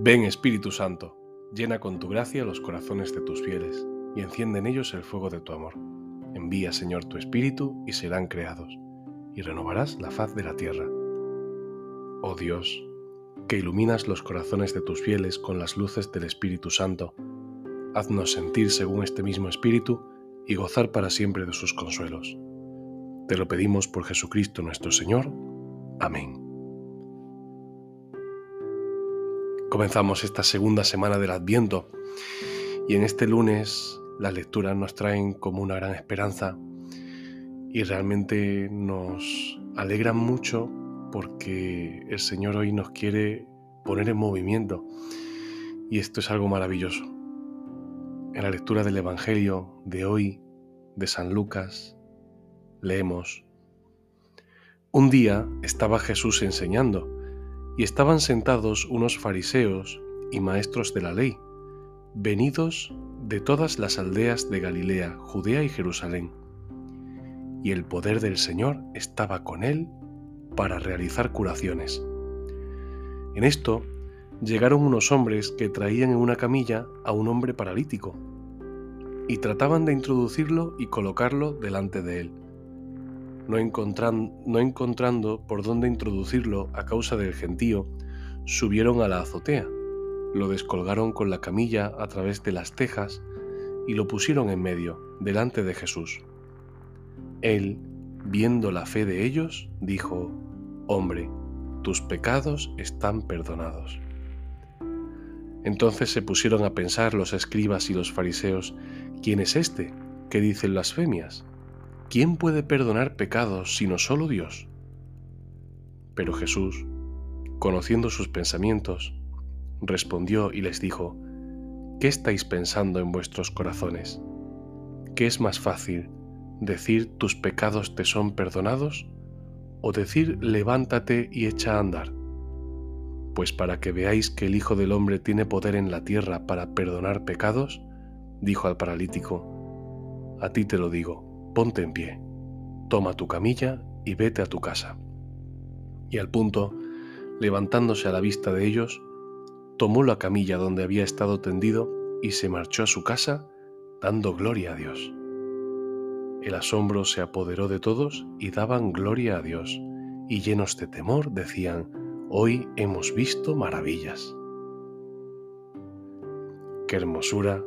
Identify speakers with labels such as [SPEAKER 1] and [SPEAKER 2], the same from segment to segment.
[SPEAKER 1] Ven Espíritu Santo, llena con tu gracia los corazones de tus fieles y enciende en ellos el fuego de tu amor. Envía, Señor, tu Espíritu y serán creados, y renovarás la faz de la tierra. Oh Dios, que iluminas los corazones de tus fieles con las luces del Espíritu Santo, haznos sentir según este mismo Espíritu y gozar para siempre de sus consuelos. Te lo pedimos por Jesucristo nuestro Señor. Amén. Comenzamos esta segunda semana del Adviento y en este lunes las lecturas nos traen como una gran esperanza y realmente nos alegran mucho porque el Señor hoy nos quiere poner en movimiento y esto es algo maravilloso. En la lectura del Evangelio de hoy de San Lucas leemos, Un día estaba Jesús enseñando y estaban sentados unos fariseos y maestros de la ley, venidos de todas las aldeas de Galilea, Judea y Jerusalén. Y el poder del Señor estaba con él para realizar curaciones. En esto llegaron unos hombres que traían en una camilla a un hombre paralítico y trataban de introducirlo y colocarlo delante de él no, encontrando por dónde introducirlo a causa del gentío, subieron a la azotea, lo descolgaron con la camilla a través de las tejas y lo pusieron en medio, delante de Jesús. Él, viendo la fe de ellos, dijo, Hombre, tus pecados están perdonados. Entonces se pusieron a pensar los escribas y los fariseos, ¿quién es este que dice blasfemias? ¿Quién puede perdonar pecados sino solo Dios? Pero Jesús, conociendo sus pensamientos, respondió y les dijo, ¿qué estáis pensando en vuestros corazones? ¿Qué es más fácil, decir tus pecados te son perdonados o decir levántate y echa a andar? Pues para que veáis que el Hijo del Hombre tiene poder en la tierra para perdonar pecados, dijo al paralítico, a ti te lo digo ponte en pie, toma tu camilla y vete a tu casa. Y al punto, levantándose a la vista de ellos, tomó la camilla donde había estado tendido y se marchó a su casa dando gloria a Dios. El asombro se apoderó de todos y daban gloria a Dios, y llenos de temor decían, hoy hemos visto maravillas. Qué hermosura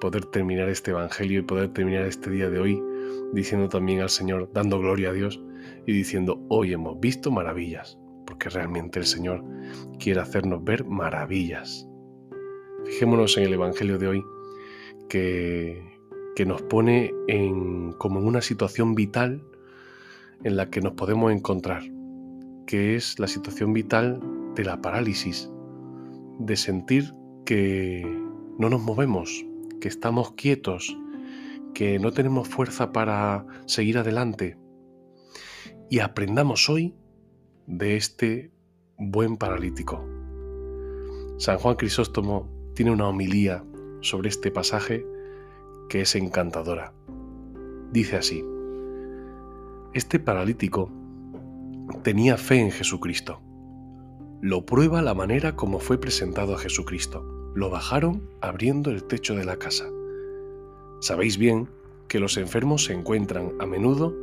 [SPEAKER 1] poder terminar este Evangelio y poder terminar este día de hoy diciendo también al Señor, dando gloria a Dios y diciendo, hoy hemos visto maravillas, porque realmente el Señor quiere hacernos ver maravillas. Fijémonos en el Evangelio de hoy que, que nos pone en, como en una situación vital en la que nos podemos encontrar, que es la situación vital de la parálisis, de sentir que no nos movemos, que estamos quietos, que no tenemos fuerza para seguir adelante. Y aprendamos hoy de este buen paralítico. San Juan Crisóstomo tiene una homilía sobre este pasaje que es encantadora. Dice así, este paralítico tenía fe en Jesucristo. Lo prueba la manera como fue presentado a Jesucristo. Lo bajaron abriendo el techo de la casa. Sabéis bien que los enfermos se encuentran a menudo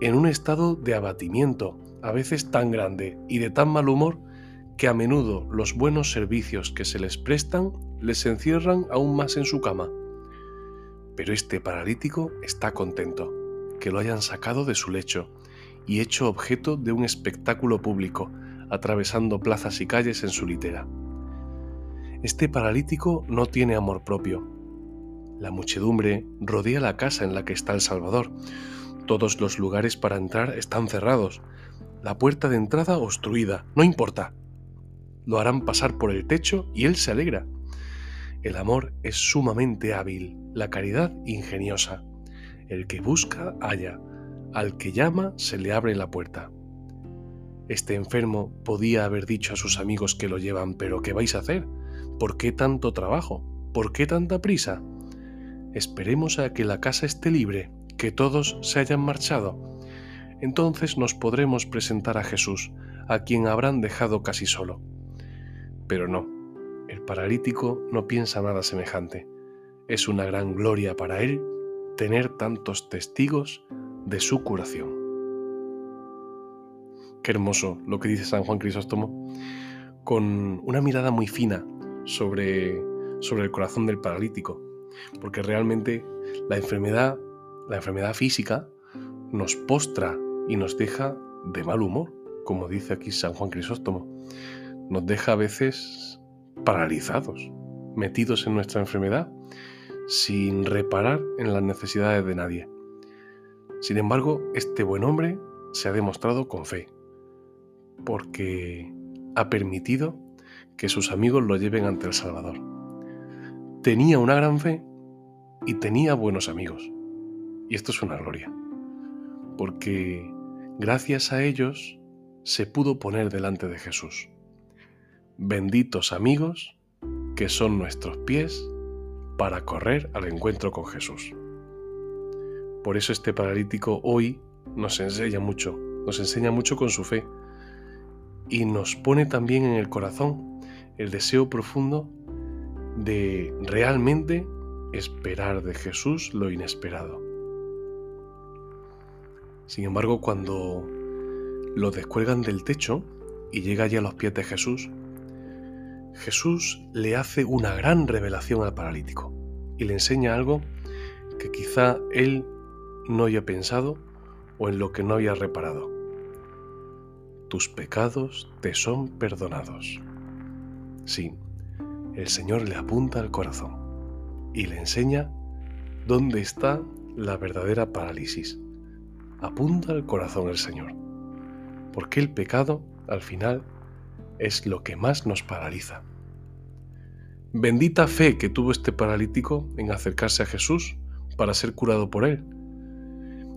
[SPEAKER 1] en un estado de abatimiento, a veces tan grande y de tan mal humor que a menudo los buenos servicios que se les prestan les encierran aún más en su cama. Pero este paralítico está contento, que lo hayan sacado de su lecho y hecho objeto de un espectáculo público, atravesando plazas y calles en su litera. Este paralítico no tiene amor propio, la muchedumbre rodea la casa en la que está el Salvador. Todos los lugares para entrar están cerrados. La puerta de entrada obstruida. No importa. Lo harán pasar por el techo y él se alegra. El amor es sumamente hábil, la caridad ingeniosa. El que busca, halla. Al que llama, se le abre la puerta. Este enfermo podía haber dicho a sus amigos que lo llevan, pero ¿qué vais a hacer? ¿Por qué tanto trabajo? ¿Por qué tanta prisa? Esperemos a que la casa esté libre, que todos se hayan marchado. Entonces nos podremos presentar a Jesús, a quien habrán dejado casi solo. Pero no, el paralítico no piensa nada semejante. Es una gran gloria para él tener tantos testigos de su curación. Qué hermoso lo que dice San Juan Crisóstomo, con una mirada muy fina sobre, sobre el corazón del paralítico, porque realmente la enfermedad, la enfermedad física nos postra y nos deja de mal humor, como dice aquí San Juan Crisóstomo. Nos deja a veces paralizados, metidos en nuestra enfermedad, sin reparar en las necesidades de nadie. Sin embargo, este buen hombre se ha demostrado con fe, porque ha permitido que sus amigos lo lleven ante el Salvador. Tenía una gran fe y tenía buenos amigos. Y esto es una gloria, porque gracias a ellos se pudo poner delante de Jesús. Benditos amigos que son nuestros pies para correr al encuentro con Jesús. Por eso este paralítico hoy nos enseña mucho, nos enseña mucho con su fe y nos pone también en el corazón el deseo profundo de realmente esperar de Jesús lo inesperado. Sin embargo, cuando lo descuelgan del techo y llega ya a los pies de Jesús, Jesús le hace una gran revelación al paralítico y le enseña algo que quizá él no había pensado o en lo que no había reparado. Tus pecados te son perdonados. Sí, el Señor le apunta al corazón y le enseña dónde está la verdadera parálisis. Apunta al corazón el Señor, porque el pecado, al final, es lo que más nos paraliza. Bendita fe que tuvo este paralítico en acercarse a Jesús para ser curado por él.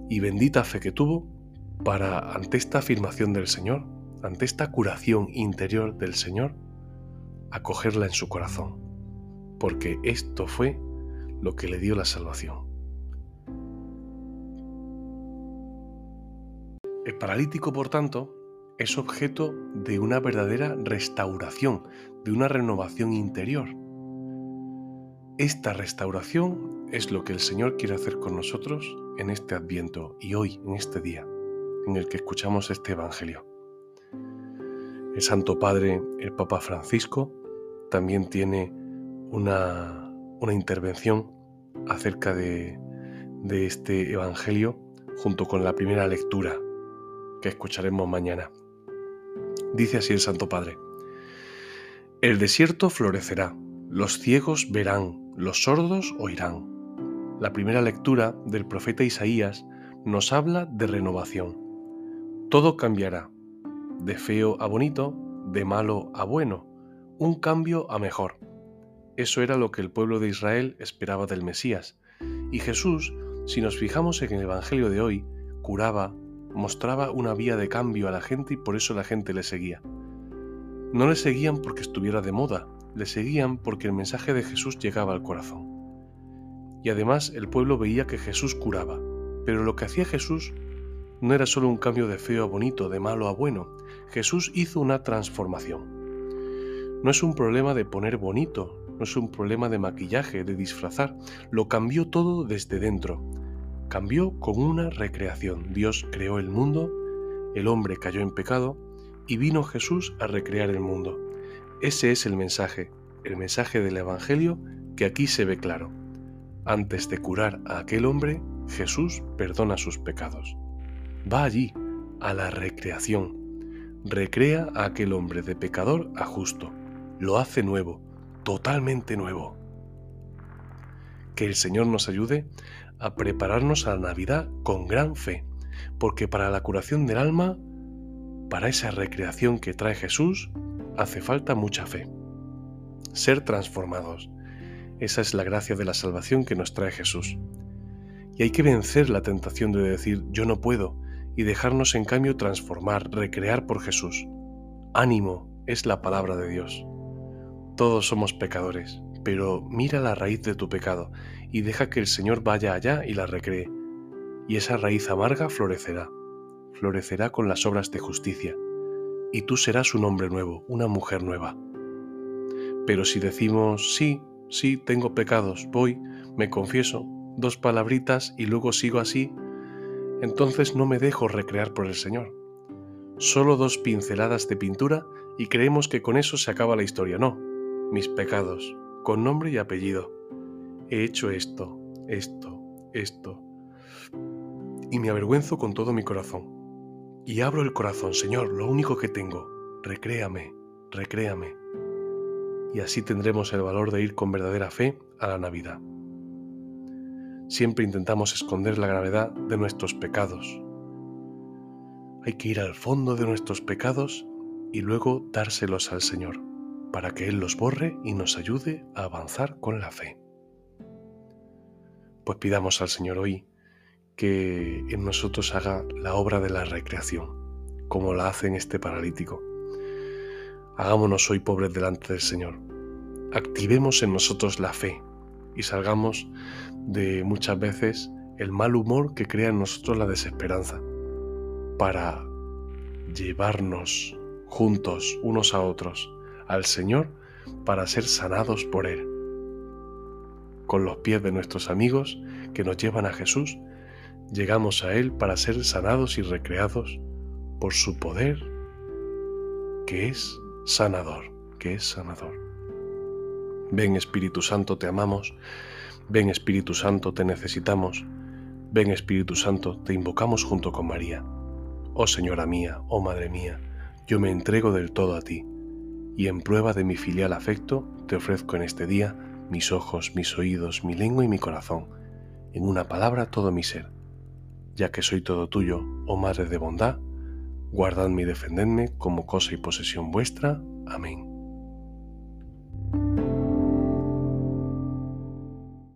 [SPEAKER 1] Y bendita fe que tuvo para, ante esta afirmación del Señor, ante esta curación interior del Señor, acogerla en su corazón, porque esto fue lo que le dio la salvación. El paralítico, por tanto, es objeto de una verdadera restauración, de una renovación interior. Esta restauración es lo que el Señor quiere hacer con nosotros en este adviento y hoy, en este día, en el que escuchamos este Evangelio. El Santo Padre, el Papa Francisco, también tiene una, intervención acerca de, de este Evangelio junto con la primera lectura que escucharemos mañana. Dice así el Santo Padre. El desierto florecerá, los ciegos verán, los sordos oirán. La primera lectura del profeta Isaías nos habla de renovación. Todo cambiará, de feo a bonito, de malo a bueno, un cambio a mejor. Eso era lo que el pueblo de Israel esperaba del Mesías. Y Jesús, si nos fijamos en el Evangelio de hoy, curaba, mostraba una vía de cambio a la gente y por eso la gente le seguía. No le seguían porque estuviera de moda, le seguían porque el mensaje de Jesús llegaba al corazón. Y además el pueblo veía que Jesús curaba, pero lo que hacía Jesús no era solo un cambio de feo a bonito, de malo a bueno, Jesús hizo una transformación. No es un problema de poner bonito, no es un problema de maquillaje, de disfrazar, lo cambió todo desde dentro, cambió con una recreación. Dios creó el mundo, el hombre cayó en pecado y vino Jesús a recrear el mundo. Ese es el mensaje, el mensaje del Evangelio que aquí se ve claro. Antes de curar a aquel hombre, Jesús perdona sus pecados. Va allí, a la recreación. Recrea a aquel hombre de pecador a justo. Lo hace nuevo, totalmente nuevo. Que el Señor nos ayude a prepararnos a la Navidad con gran fe, porque para la curación del alma, para esa recreación que trae Jesús, hace falta mucha fe. Ser transformados. Esa es la gracia de la salvación que nos trae Jesús. Y hay que vencer la tentación de decir yo no puedo y dejarnos en cambio transformar, recrear por Jesús. Ánimo es la palabra de Dios. Todos somos pecadores, pero mira la raíz de tu pecado y deja que el Señor vaya allá y la recree. Y esa raíz amarga florecerá, florecerá con las obras de justicia, y tú serás un hombre nuevo, una mujer nueva. Pero si decimos, sí, sí, tengo pecados, voy, me confieso, dos palabritas y luego sigo así, entonces no me dejo recrear por el Señor. Solo dos pinceladas de pintura y creemos que con eso se acaba la historia. No, mis pecados, con nombre y apellido. He hecho esto, esto, esto. Y me avergüenzo con todo mi corazón. Y abro el corazón, Señor, lo único que tengo. Recréame, recréame. Y así tendremos el valor de ir con verdadera fe a la Navidad. Siempre intentamos esconder la gravedad de nuestros pecados. Hay que ir al fondo de nuestros pecados y luego dárselos al Señor, para que Él los borre y nos ayude a avanzar con la fe. Pues pidamos al Señor hoy que en nosotros haga la obra de la recreación, como la hace en este paralítico. Hagámonos hoy pobres delante del Señor. Activemos en nosotros la fe y salgamos de muchas veces el mal humor que crea en nosotros la desesperanza, para llevarnos juntos unos a otros al Señor para ser sanados por Él. Con los pies de nuestros amigos que nos llevan a Jesús, llegamos a Él para ser sanados y recreados por su poder, que es sanador, que es sanador. Ven Espíritu Santo, te amamos Ven Espíritu Santo, te necesitamos. Ven Espíritu Santo, te invocamos junto con María. Oh Señora mía, oh Madre mía, yo me entrego del todo a ti, y en prueba de mi filial afecto te ofrezco en este día mis ojos, mis oídos, mi lengua y mi corazón, en una palabra todo mi ser. Ya que soy todo tuyo, oh Madre de bondad, guardadme y defendedme como cosa y posesión vuestra. Amén.